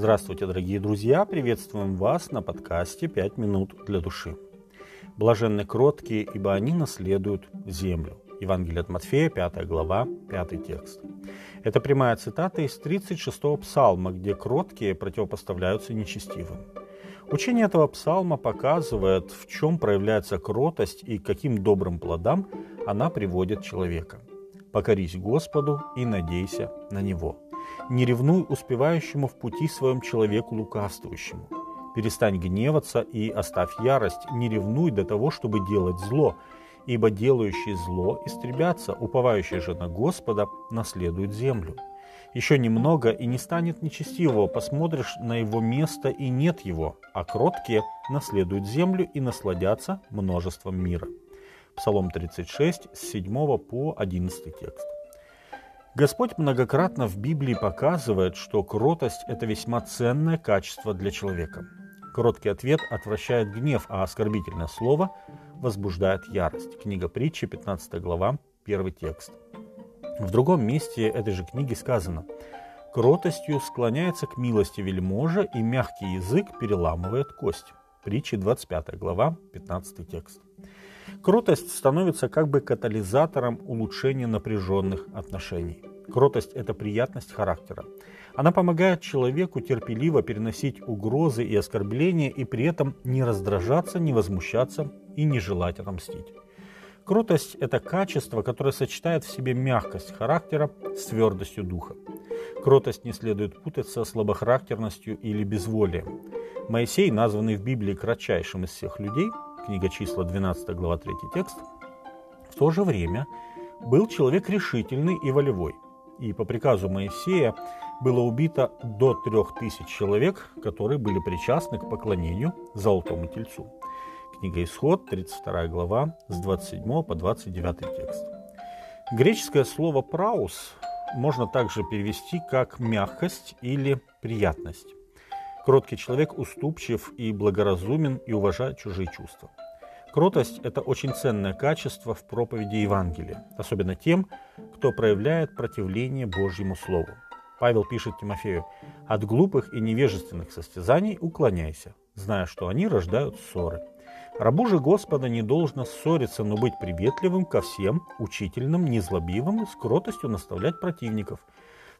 Здравствуйте, дорогие друзья! Приветствуем вас на подкасте «Пять минут для души». Блаженны кроткие, ибо они наследуют землю. Евангелие от Матфея, 5 глава, 5 текст. Это прямая цитата из 36-го псалма, где кроткие противопоставляются нечестивым. Учение этого псалма показывает, в чем проявляется кротость и каким добрым плодам она приводит человека. «Покорись Господу и надейся на Него». Не ревнуй успевающему в пути своем человеку лукавствующему. Перестань гневаться и оставь ярость, не ревнуй до того, чтобы делать зло, ибо делающий зло истребятся, уповающий же на Господа наследует землю. Еще немного, и не станет нечестивого, посмотришь на его место, и нет его, а кроткие наследуют землю и насладятся множеством мира. Псалом 36, с 7 по 11 текст. Господь многократно в Библии показывает, что кротость – это весьма ценное качество для человека. Короткий ответ отвращает гнев, а оскорбительное слово возбуждает ярость. Книга притчи, 15 глава, первый текст. В другом месте этой же книги сказано «Кротостью склоняется к милости вельможа, и мягкий язык переламывает кость». Притчи, 25 глава, 15 текст. Кротость становится как бы катализатором улучшения напряженных отношений. Кротость – это приятность характера. Она помогает человеку терпеливо переносить угрозы и оскорбления и при этом не раздражаться, не возмущаться и не желать отомстить. Кротость – это качество, которое сочетает в себе мягкость характера с твердостью духа. Кротость не следует путать со слабохарактерностью или безволием. Моисей, названный в Библии кратчайшим из всех людей, книга числа 12 глава 3 текст, в то же время был человек решительный и волевой. И по приказу Моисея было убито до трех тысяч человек, которые были причастны к поклонению золотому тельцу. Книга Исход, 32 глава, с 27 по 29 текст. Греческое слово «праус» можно также перевести как «мягкость» или «приятность». Кроткий человек уступчив и благоразумен и уважает чужие чувства. Кротость – это очень ценное качество в проповеди Евангелия, особенно тем, кто проявляет противление Божьему Слову. Павел пишет Тимофею, «От глупых и невежественных состязаний уклоняйся, зная, что они рождают ссоры. Рабу же Господа не должно ссориться, но быть приветливым ко всем, учительным, незлобивым, с кротостью наставлять противников,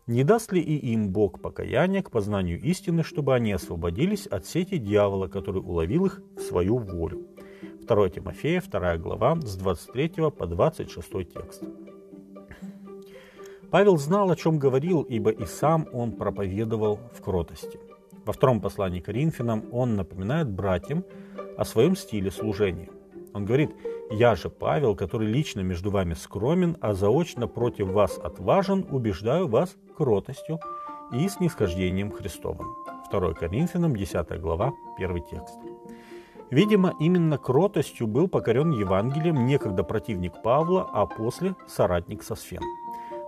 не даст ли и им Бог покаяние к познанию истины, чтобы они освободились от сети дьявола, который уловил их в свою волю? 2 Тимофея, 2 глава, с 23 по 26 текст. Павел знал, о чем говорил, ибо и сам он проповедовал в кротости. Во втором послании к Коринфянам он напоминает братьям о своем стиле служения. Он говорит, «Я же Павел, который лично между вами скромен, а заочно против вас отважен, убеждаю вас кротостью и снисхождением Христовым». 2 Коринфянам, 10 глава, 1 текст. Видимо, именно кротостью был покорен Евангелием некогда противник Павла, а после соратник Сосфен,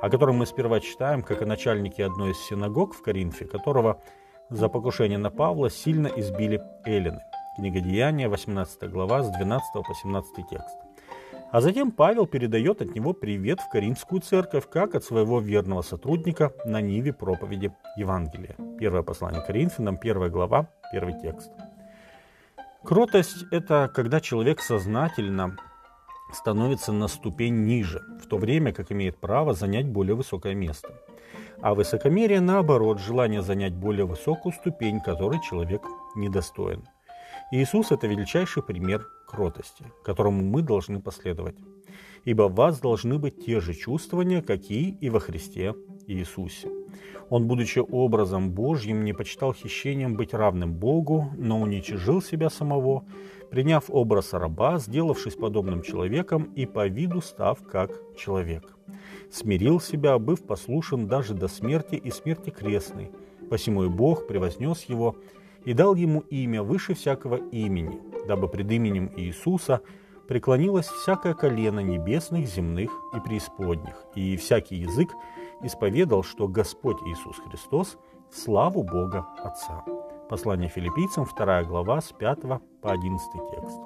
о котором мы сперва читаем, как о начальнике одной из синагог в Коринфе, которого за покушение на Павла сильно избили эллины. Книга Деяния, 18 глава, с 12 по 17 текст. А затем Павел передает от него привет в Каринскую церковь, как от своего верного сотрудника на ниве проповеди Евангелия. Первое послание Коринфянам, первая глава, первый текст. Кротость – это когда человек сознательно становится на ступень ниже, в то время как имеет право занять более высокое место. А высокомерие, наоборот, желание занять более высокую ступень, которой человек недостоин. Иисус – это величайший пример кротости, которому мы должны последовать. Ибо в вас должны быть те же чувствования, какие и во Христе Иисусе. Он, будучи образом Божьим, не почитал хищением быть равным Богу, но уничижил себя самого, приняв образ раба, сделавшись подобным человеком и по виду став как человек. Смирил себя, быв послушен даже до смерти и смерти крестной, посему и Бог превознес его и дал ему имя выше всякого имени, дабы пред именем Иисуса преклонилось всякое колено небесных, земных и преисподних, и всякий язык исповедал, что Господь Иисус Христос в славу Бога Отца. Послание филиппийцам, 2 глава, с 5 по 11 текст.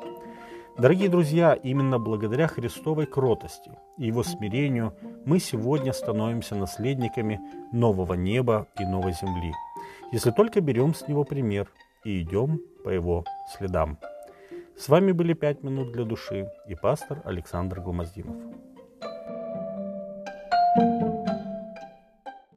Дорогие друзья, именно благодаря Христовой кротости и Его смирению мы сегодня становимся наследниками нового неба и новой земли – если только берем с него пример и идем по его следам. С вами были «Пять минут для души» и пастор Александр Гломоздинов. thank you